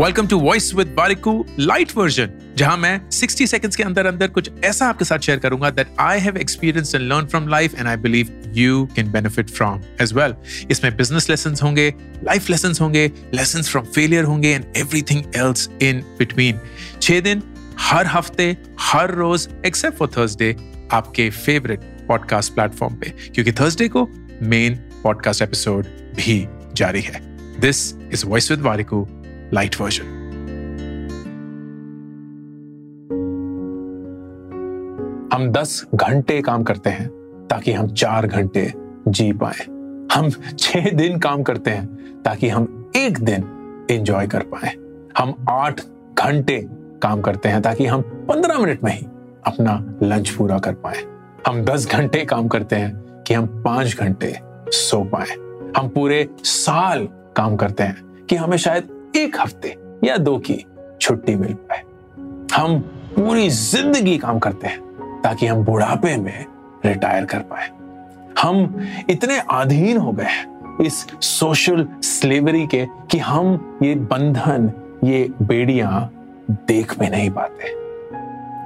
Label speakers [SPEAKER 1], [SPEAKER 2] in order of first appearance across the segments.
[SPEAKER 1] Welcome to voice with Warikoo lite version जहाँ मैं 60 seconds के अंदर अंदर कुछ ऐसा आपके साथ शेयर करूँगा that I have experience and learn from life and I believe you can benefit from as well इसमें बिज़नेस लेसन होंगे लाइफ लेसन होंगे लेसन फ्रॉम फेलियर होंगे and everything else in between छह दिन हर हफ़्ते, हर रोज एक्सेप्ट फॉर थर्सडे आपके फेवरेट पॉडकास्ट प्लेटफॉर्म पे, क्योंकि थर्सडे को मेन पॉडकास्ट एपिसोड भी जारी है. This is voice with Warikoo lite version हम दस घंटे काम करते हैं ताकि हम चार घंटे जी पाए। हम छह दिन काम करते हैं ताकि हम एक दिन एंजॉय कर पाए। हम आठ घंटे काम करते हैं ताकि हम पंद्रह मिनट में ही अपना लंच पूरा कर पाए। हम दस घंटे काम करते हैं कि हम पाँच घंटे सो पाए। हम पूरे साल काम करते हैं कि हमें शायद एक हफ़्ते या दो की छुट्टी मिल पाए। हम पूरी ज़िंदगी काम करते हैं ताकि हम बुढ़ापे में रिटायर कर पाए। हम इतने अधीन हो गए हैं इस सोशल स्लेवरी के कि हम ये बंधन, ये बेड़ियाँ देख भी नहीं पाते।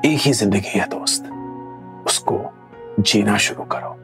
[SPEAKER 1] एक ही ज़िंदगी है दोस्त, उसको जीना शुरू करो।